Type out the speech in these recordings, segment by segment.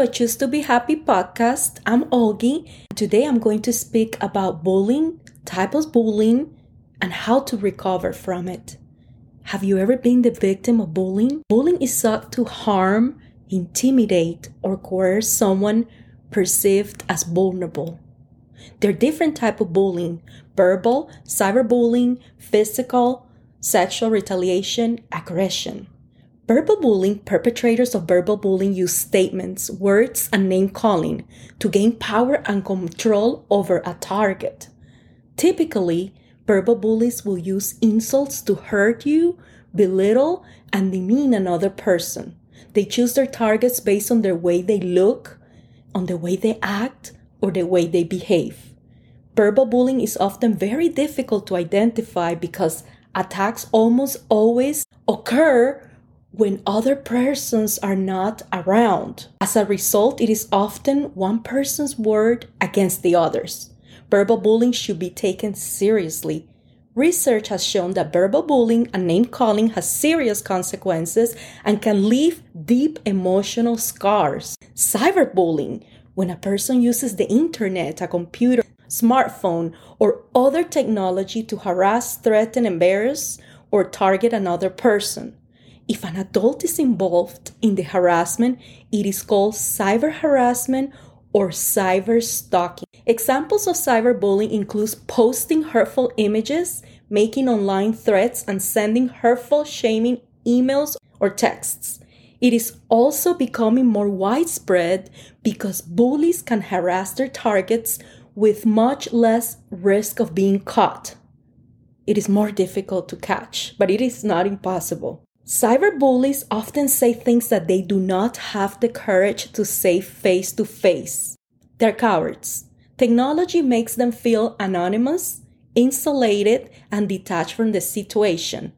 I Choose to Be Happy podcast. I'm Olgi. Today I'm going to speak about bullying, type of bullying, and how to recover from it. Have you ever been the victim of bullying? Bullying is sought to harm, intimidate, or coerce someone perceived as vulnerable. There are different type of bullying: verbal, cyberbullying, physical, sexual retaliation, aggression. Verbal bullying, perpetrators of verbal bullying use statements, words, and name calling to gain power and control over a target. Typically, verbal bullies will use insults to hurt you, belittle, and demean another person. They choose their targets based on their way they look, on the way they act, or the way they behave. Verbal bullying is often very difficult to identify because attacks almost always occur when other persons are not around. As a result, it is often one person's word against the others. Verbal bullying should be taken seriously. Research has shown that verbal bullying and name calling has serious consequences and can leave deep emotional scars. Cyberbullying, when a person uses the internet, a computer, smartphone, or other technology to harass, threaten, embarrass, or target another person. If an adult is involved in the harassment, it is called cyber harassment or cyber stalking. Examples of cyberbullying include posting hurtful images, making online threats, and sending hurtful, shaming emails or texts. It is also becoming more widespread because bullies can harass their targets with much less risk of being caught. It is more difficult to catch, but it is not impossible. Cyberbullies often say things that they do not have the courage to say face to face. They're cowards. Technology makes them feel anonymous, insulated, and detached from the situation.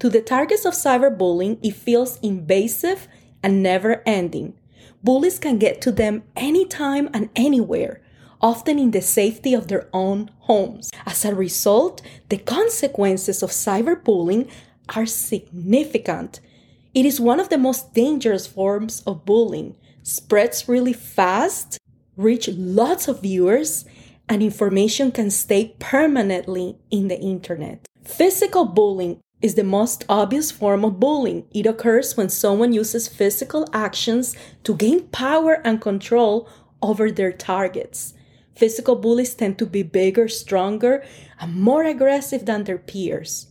To the targets of cyberbullying, it feels invasive and never ending. Bullies can get to them anytime and anywhere, often in the safety of their own homes. As a result, the consequences of cyberbullying are significant. It is one of the most dangerous forms of bullying, spreads really fast, reach lots of viewers, and information can stay permanently in the internet. Physical bullying is the most obvious form of bullying. It occurs when someone uses physical actions to gain power and control over their targets. Physical bullies tend to be bigger, stronger, and more aggressive than their peers.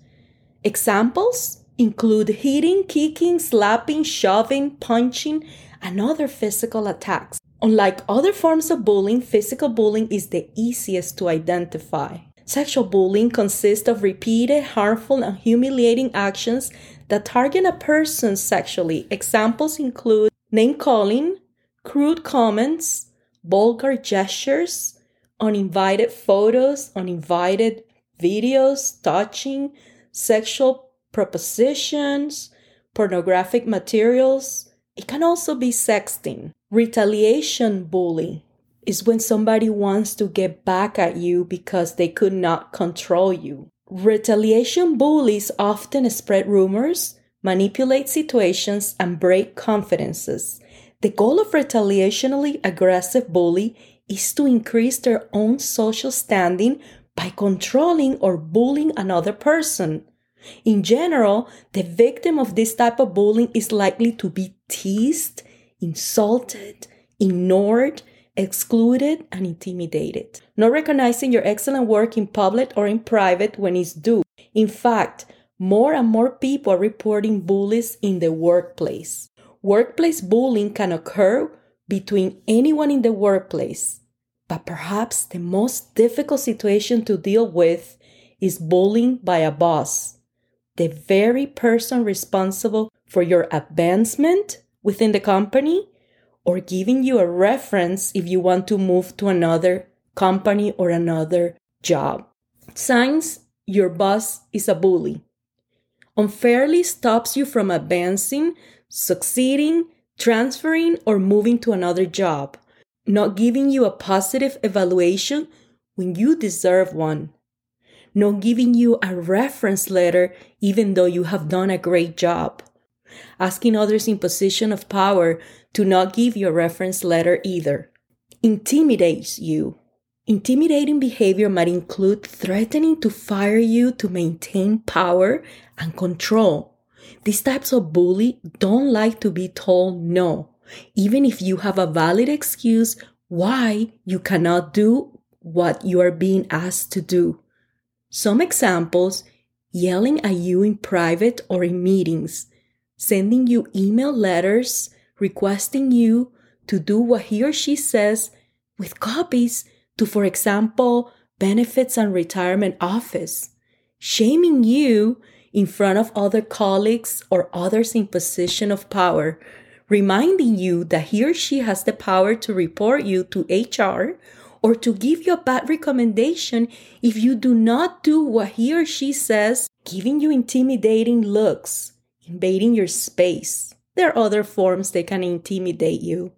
Examples include hitting, kicking, slapping, shoving, punching, and other physical attacks. Unlike other forms of bullying, physical bullying is the easiest to identify. Sexual bullying consists of repeated, harmful, and humiliating actions that target a person sexually. Examples include name calling, crude comments, vulgar gestures, uninvited photos, uninvited videos, touching, sexual propositions, pornographic materials. It can also be sexting. Retaliation bullying is when somebody wants to get back at you because they could not control you. Retaliation bullies often spread rumors, manipulate situations, and break confidences. The goal of retaliationally aggressive bully is to increase their own social standing by controlling or bullying another person. In general, the victim of this type of bullying is likely to be teased, insulted, ignored, excluded, and intimidated. Not recognizing your excellent work in public or in private when it's due. In fact, more and more people are reporting bullies in the workplace. Workplace bullying can occur between anyone in the workplace, but perhaps the most difficult situation to deal with is bullying by a boss, the very person responsible for your advancement within the company or giving you a reference if you want to move to another company or another job. Signs your boss is a bully. Unfairly stops you from advancing, succeeding, transferring, or moving to another job not giving you a positive evaluation when you deserve one, not giving you a reference letter even though you have done a great job, asking others in position of power to not give you a reference letter either. Intimidates you. Intimidating behavior might include threatening to fire you to maintain power and control. These types of bully don't like to be told no, even if you have a valid excuse why you cannot do what you are being asked to do. Some examples yelling at you in private or in meetings, sending you email letters requesting you to do what he or she says with copies to, for example, benefits and retirement office, shaming you in front of other colleagues or others in position of power, reminding you that he or she has the power to report you to HR or to give you a bad recommendation if you do not do what he or she says, giving you intimidating looks, invading your space. There are other forms they can intimidate you.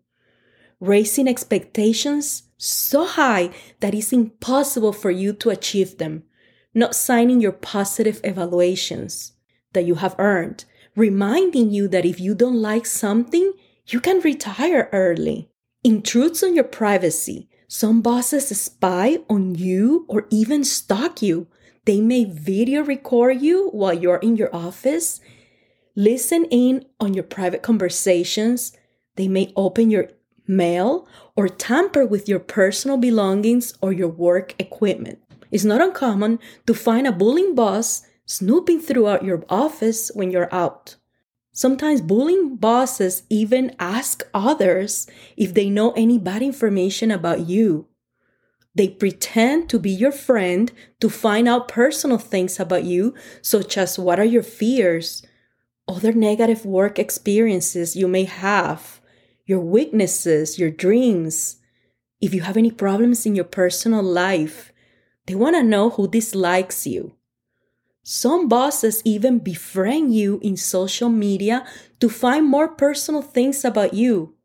Raising expectations so high that it's impossible for you to achieve them. Not signing your positive evaluations that you have earned. Reminding you that if you don't like something, you can retire early. Intrudes on your privacy. Some bosses spy on you or even stalk you. They may video record you while you're in your office listen in on your private conversations. They may open your mail or tamper with your personal belongings or your work equipment. It's not uncommon to find a bullying boss snooping throughout your office when you're out. Sometimes bullying bosses even ask others if they know any bad information about you. They pretend to be your friend to find out personal things about you, such as what are your fears, other negative work experiences you may have, your weaknesses, your dreams. If you have any problems in your personal life, they want to know who dislikes you. Some bosses even befriend you in social media to find more personal things about you.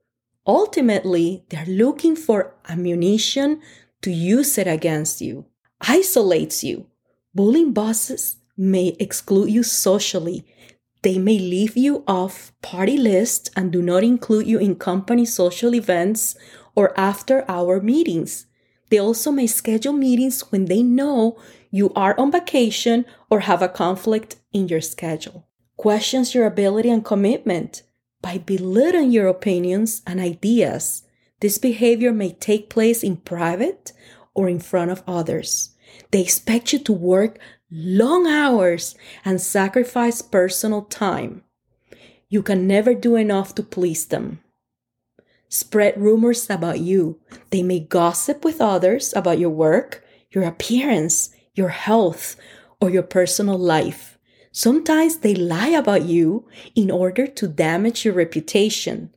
Ultimately, they're looking for ammunition to use it against you. Isolates you. Bullying bosses may exclude you socially they may leave you off party list and do not include you in company social events or after hour meetings. They also may schedule meetings when they know you are on vacation or have a conflict in your schedule. Questions your ability and commitment by belittling your opinions and ideas. This behavior may take place in private or in front of others. They expect you to work long hours and sacrifice personal time. You can never do enough to please them. Spread rumors about you. They may gossip with others about your work, your appearance, your health, or your personal life. Sometimes they lie about you in order to damage your reputation.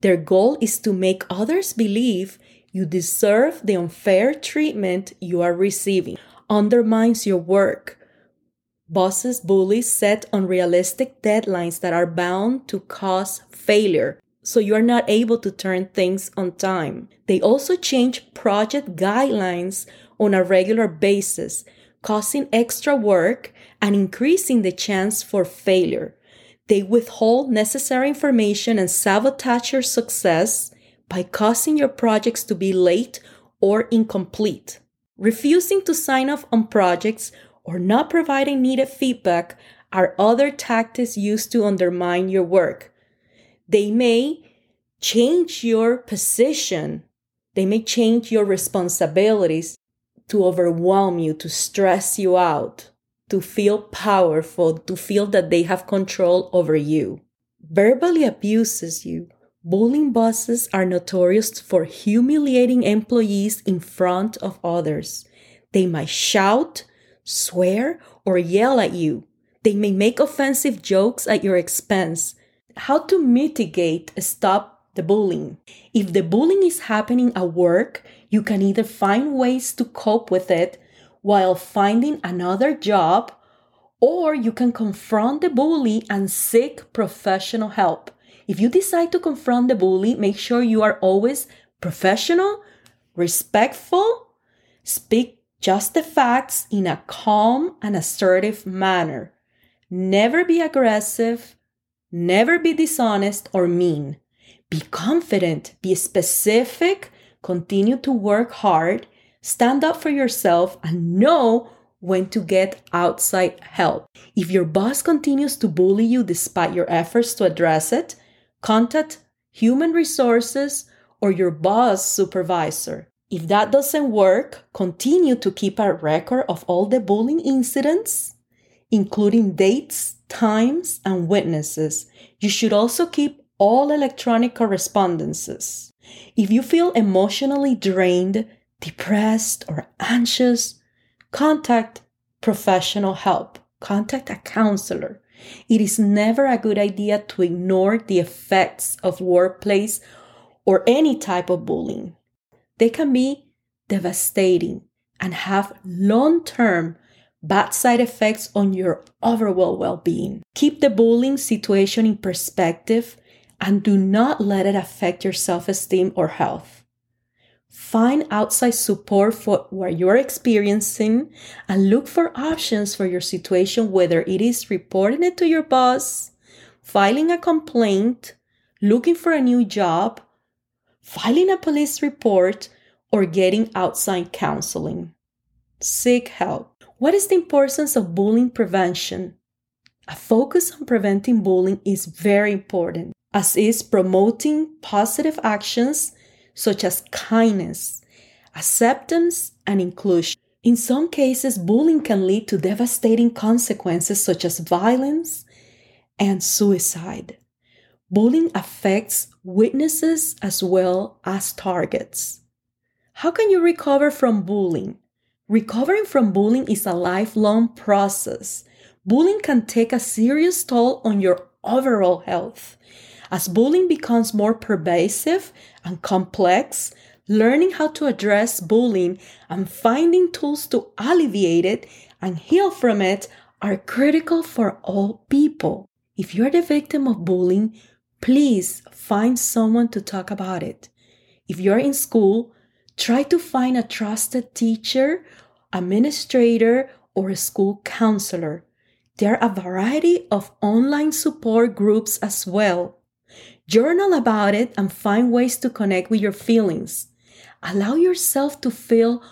Their goal is to make others believe you deserve the unfair treatment you are receiving undermines your work. Bosses bullies set unrealistic deadlines that are bound to cause failure, so you are not able to turn things on time. They also change project guidelines on a regular basis, causing extra work and increasing the chance for failure. They withhold necessary information and sabotage your success by causing your projects to be late or incomplete. Refusing to sign off on projects or not providing needed feedback are other tactics used to undermine your work. They may change your position, they may change your responsibilities to overwhelm you, to stress you out, to feel powerful, to feel that they have control over you. Verbally abuses you Bullying bosses are notorious for humiliating employees in front of others. They might shout, swear, or yell at you. They may make offensive jokes at your expense. How to mitigate stop the bullying? If the bullying is happening at work, you can either find ways to cope with it while finding another job, or you can confront the bully and seek professional help. If you decide to confront the bully, make sure you are always professional, respectful, speak just the facts in a calm and assertive manner. Never be aggressive, Never be dishonest or mean. Be confident, be specific, continue to work hard, stand up for yourself, and know when to get outside help. If your boss continues to bully you despite your efforts to address it, contact human resources or your boss supervisor. If that doesn't work, continue to keep a record of all the bullying incidents, including dates, times, and witnesses. You should also keep all electronic correspondences. If you feel emotionally drained, depressed, or anxious, contact professional help. Contact a counselor. It is never a good idea to ignore the effects of workplace or any type of bullying. They can be devastating and have long term bad side effects on your overall well being. Keep the bullying situation in perspective and do not let it affect your self esteem or health. Find outside support for what you're experiencing and look for options for your situation, whether it is reporting it to your boss, filing a complaint, looking for a new job, filing a police report, or getting outside counseling. Seek help. What is the importance of bullying prevention? A focus on preventing bullying is very important, as is promoting positive actions such as kindness, acceptance, and inclusion. In some cases, bullying can lead to devastating consequences such as violence and suicide. Bullying affects witnesses as well as targets. How can you recover from bullying? Recovering from bullying is a lifelong process. Bullying can take a serious toll on your overall health. As bullying becomes more pervasive and complex, learning how to address bullying and finding tools to alleviate it and heal from it are critical for all people. If you're the victim of bullying, please find someone to talk about it. If you're in school, try to find a trusted teacher, administrator, or a school counselor. There are a variety of online support groups as well. Journal about it and find ways to connect with your feelings. Allow yourself to feel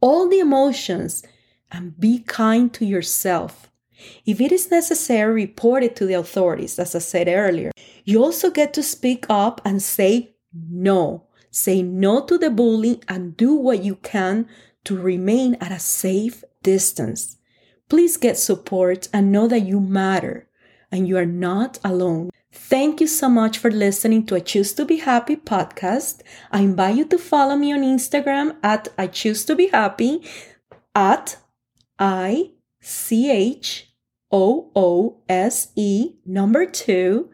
all the emotions and be kind to yourself. If it is necessary, report it to the authorities, as I said earlier. You also get to speak up and say no. Say no to the bullying and do what you can to remain at a safe distance. Please get support and know that you matter and you are not alone. Thank you so much for listening to I Choose to Be Happy podcast. I invite you to follow me on Instagram at I Choose to Be Happy at I C H O O S E number two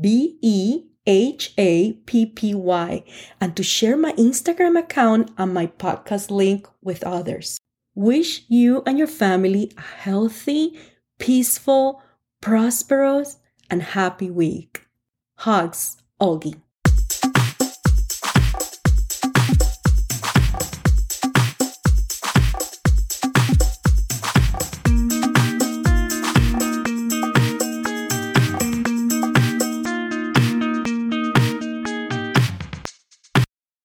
B E H A P P Y and to share my Instagram account and my podcast link with others. Wish you and your family a healthy, peaceful, prosperous, and happy week. Hugs, Olgie.